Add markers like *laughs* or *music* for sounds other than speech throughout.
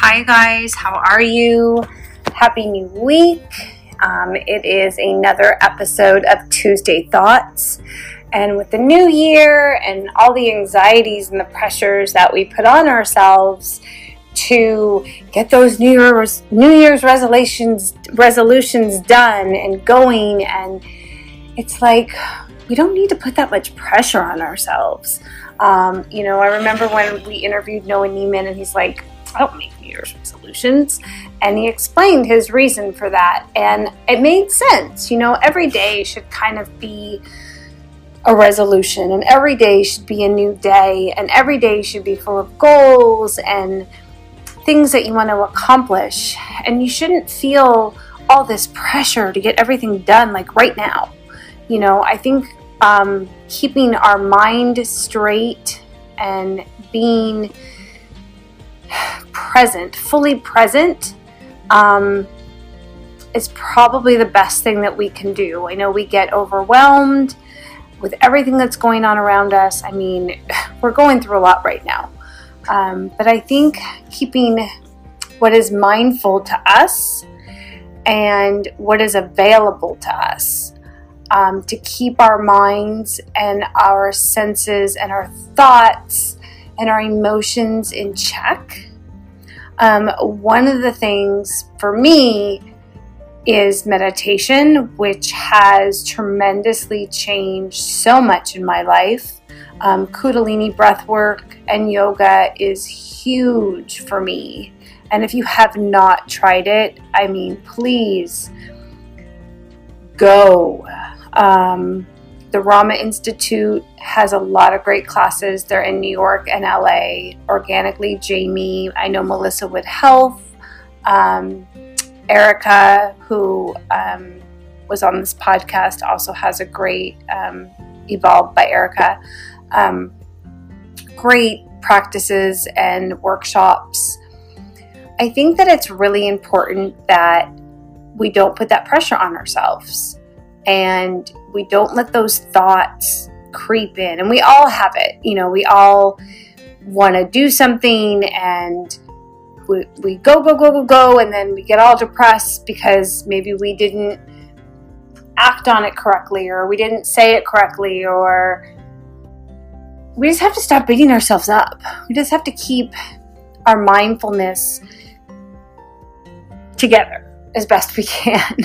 Hi, guys, how are you? Happy New Week. Um, it is another episode of Tuesday Thoughts. And with the new year and all the anxieties and the pressures that we put on ourselves to get those New Year's New Year's resolutions resolutions done and going, and it's like we don't need to put that much pressure on ourselves. Um, you know, I remember when we interviewed Noah Neiman, and he's like, I don't make New Year's resolutions. And he explained his reason for that. And it made sense. You know, every day should kind of be a resolution, and every day should be a new day, and every day should be full of goals and things that you want to accomplish. And you shouldn't feel all this pressure to get everything done like right now. You know, I think um, keeping our mind straight and being present, fully present, um, is probably the best thing that we can do. I know we get overwhelmed with everything that's going on around us. I mean, *sighs* we're going through a lot right now. Um, but I think keeping what is mindful to us and what is available to us um, to keep our minds and our senses and our thoughts and our emotions in check. Um, one of the things for me is meditation, which has tremendously changed so much in my life. Um, Kundalini breathwork and yoga is huge for me. And if you have not tried it, I mean, please go. Um, the Ra Ma Institute has a lot of great classes. They're in New York and LA. Organically, Jamie, I know Melissa Wood Health, um, Erica, who um, was on this podcast, also has a great um, Evolved by Erica. Um, great practices and workshops. I think that it's really important that we don't put that pressure on ourselves and we don't let those thoughts creep in. And we all have it. You know, we all want to do something and we, we go, go, go, go, go, and then we get all depressed because maybe we didn't act on it correctly or we didn't say it correctly or we just have to stop beating ourselves up. We just have to keep our mindfulness together as best we *laughs* can.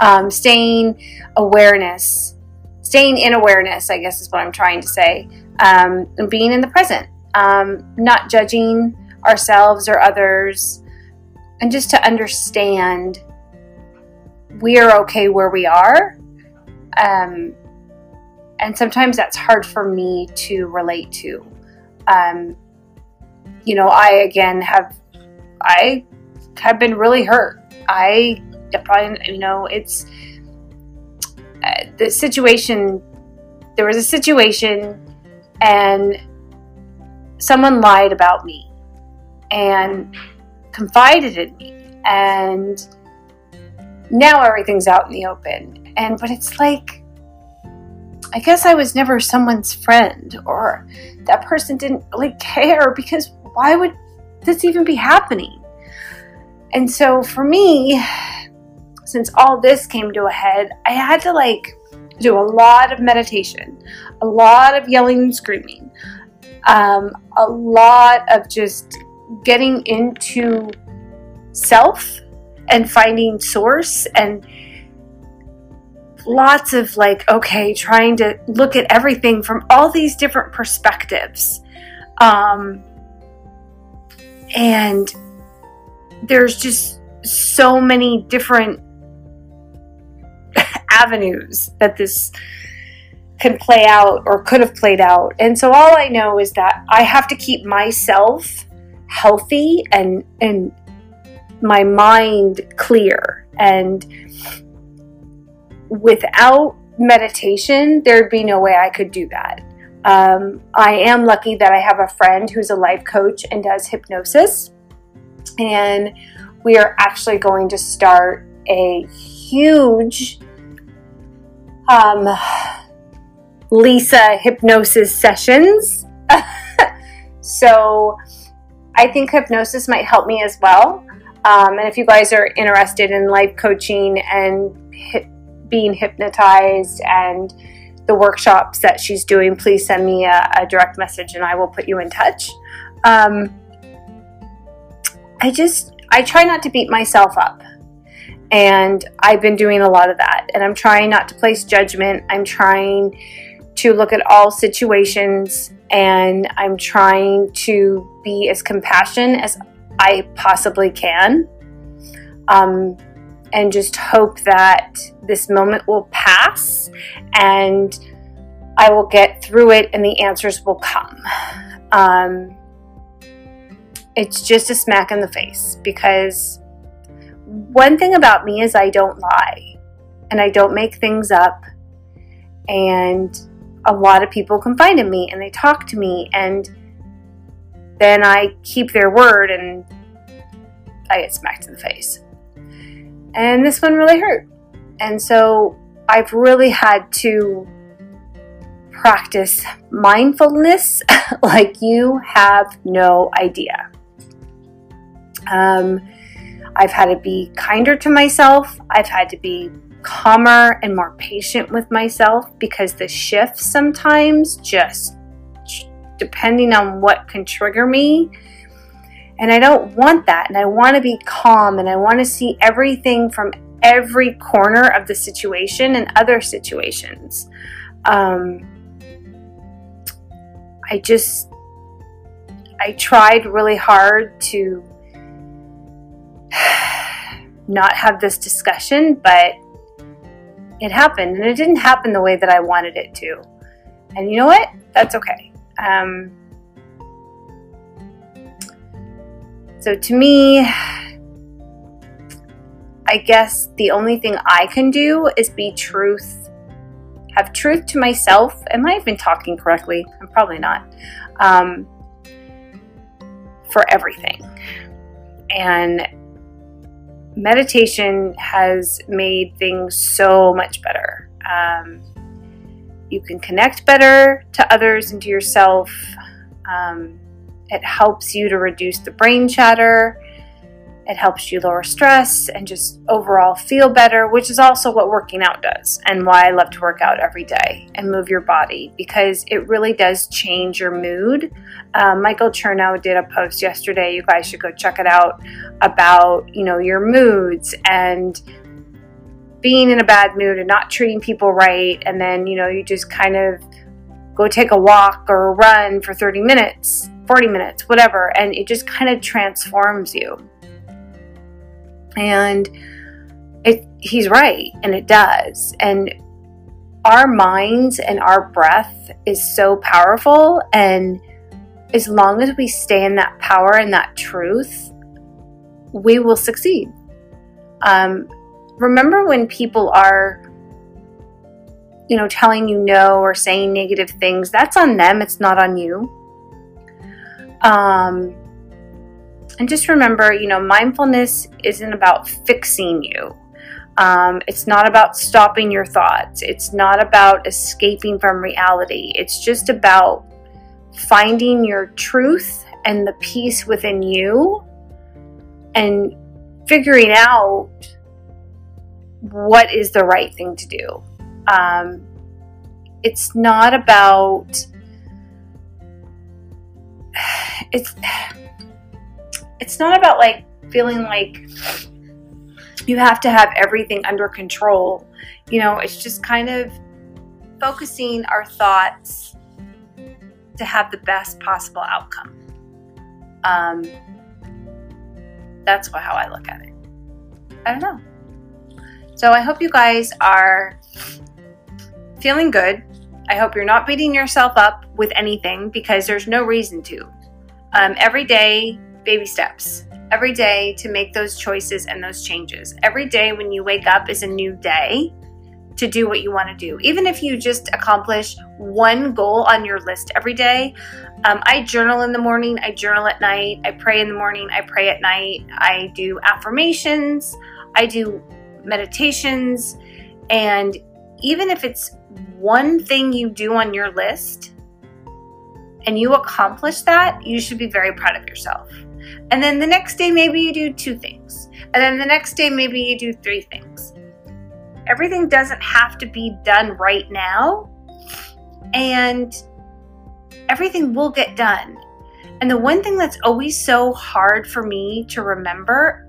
Um, staying awareness, staying in awareness, I guess is what I'm trying to say, um, and being in the present, um, not judging ourselves or others, and just to understand we are okay where we are. Um, and sometimes that's hard for me to relate to. Um, you know, I again have, I have been really hurt I probably, you know, it's uh, the situation. There was a situation, and someone lied about me and confided in me, and now everything's out in the open. And but it's like, I guess I was never someone's friend, or that person didn't really care because why would this even be happening? And so for me, since all this came to a head, I had to like do a lot of meditation, a lot of yelling and screaming, um, a lot of just getting into self and finding source and lots of like okay trying to look at everything from all these different perspectives. Um, and there's just so many different *laughs* avenues that this can play out or could have played out. And so all I know is that I have to keep myself healthy and and my mind clear and without meditation there'd be no way I could do that. Um, I am lucky that I have a friend who's a life coach and does hypnosis and we are actually going to start a huge um, Lisa hypnosis sessions. *laughs* so I think hypnosis might help me as well. Um, and if you guys are interested in life coaching and being hypnotized and the workshops that she's doing, please send me a, a direct message and I will put you in touch. Um, I just, I try not to beat myself up. And I've been doing a lot of that. And I'm trying not to place judgment. I'm trying to look at all situations and I'm trying to be as compassionate as I possibly can. Um, and just hope that this moment will pass and I will get through it and the answers will come. Um, it's just a smack in the face because one thing about me is I don't lie and I don't make things up. And a lot of people confide in me and they talk to me, and then I keep their word and I get smacked in the face. And this one really hurt. And so I've really had to practice mindfulness *laughs* like you have no idea. Um, I've had to be kinder to myself. I've had to be calmer and more patient with myself because the shifts sometimes just depending on what can trigger me. And I don't want that. And I want to be calm and I want to see everything from every corner of the situation and other situations. Um, I just, I tried really hard to *sighs* not have this discussion, but it happened and it didn't happen the way that I wanted it to. And you know what? That's okay. Um, so to me, I guess the only thing I can do is be truth, have truth to myself. Am I even talking correctly? I'm probably not. Um, for everything. And meditation has made things so much better. Um, you can connect better to others and to yourself. Um, it helps you to reduce the brain chatter. It helps you lower stress and just overall feel better, which is also what working out does, and why I love to work out every day and move your body because it really does change your mood. Um, Michael Chernow did a post yesterday. You guys should go check it out about you know your moods and being in a bad mood and not treating people right, and then you know you just kind of go take a walk or run for 30 minutes, 40 minutes, whatever, and it just kind of transforms you. And it, he's right, and it does. And our minds and our breath is so powerful. And as long as we stay in that power and that truth, we will succeed. Um, remember when people are, you know, telling you no or saying negative things, that's on them, it's not on you. Um, and just remember, you know, mindfulness isn't about fixing you. Um, it's not about stopping your thoughts. It's not about escaping from reality. It's just about finding your truth and the peace within you and figuring out what is the right thing to do. Um, it's not about *sighs* it's it's not about like feeling like you have to have everything under control. You know, it's just kind of focusing our thoughts to have the best possible outcome. Um, that's how I look at it. I don't know. So I hope you guys are feeling good. I hope you're not beating yourself up with anything because there's no reason to. Um, every day, baby steps every day to make those choices and those changes. Every day when you wake up is a new day to do what you want to do. Even if you just accomplish one goal on your list every day. Um, I journal in the morning, I journal at night, I pray in the morning, I pray at night, I do affirmations, I do meditations, and even if it's one thing you do on your list and you accomplish that, you should be very proud of yourself. And then the next day, maybe you do two things. And then the next day, maybe you do three things. Everything doesn't have to be done right now. And everything will get done. And the one thing that's always so hard for me to remember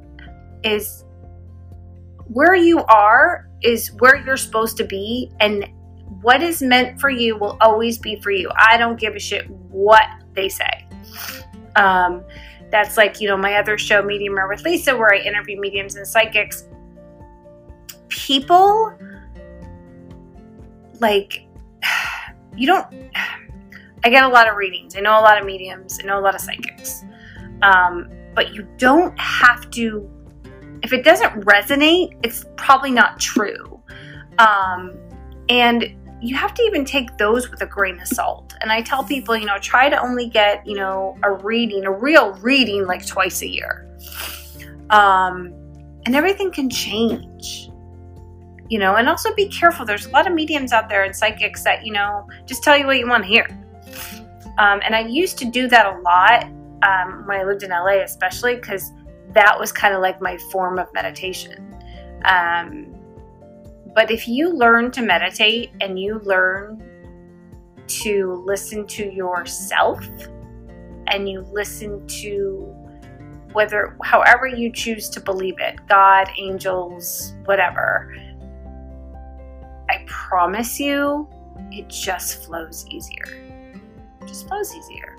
is where you are is where you're supposed to be, and what is meant for you will always be for you. I don't give a shit what they say. Um, that's like, you know, my other show, Mediumer with Lisa, where I interview mediums and psychics. People, like, *sighs* you don't, *sighs* I get a lot of readings. I know a lot of mediums, I know a lot of psychics. Um, but you don't have to, if it doesn't resonate, it's probably not true. Um, and you have to even take those with a grain of salt. And I tell people, you know, try to only get, you know, a reading, a real reading like twice a year. Um, and everything can change. You know, and also be careful. There's a lot of mediums out there and psychics that, you know, just tell you what you want to hear. Um, and I used to do that a lot um, when I lived in LA, especially because that was kind of like my form of meditation. Um, but if you learn to meditate and you learn to listen to yourself and you listen to whether, however you choose to believe it God, angels, whatever I promise you, it just flows easier. It just flows easier.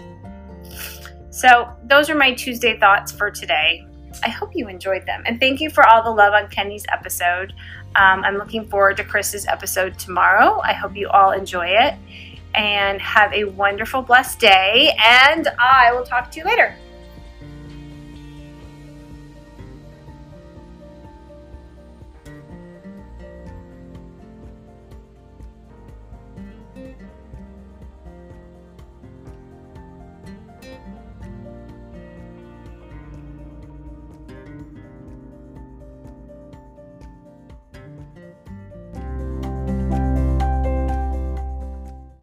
So, those are my Tuesday thoughts for today. I hope you enjoyed them. And thank you for all the love on Kenny's episode. Um, I'm looking forward to Chris's episode tomorrow. I hope you all enjoy it and have a wonderful, blessed day. And I will talk to you later.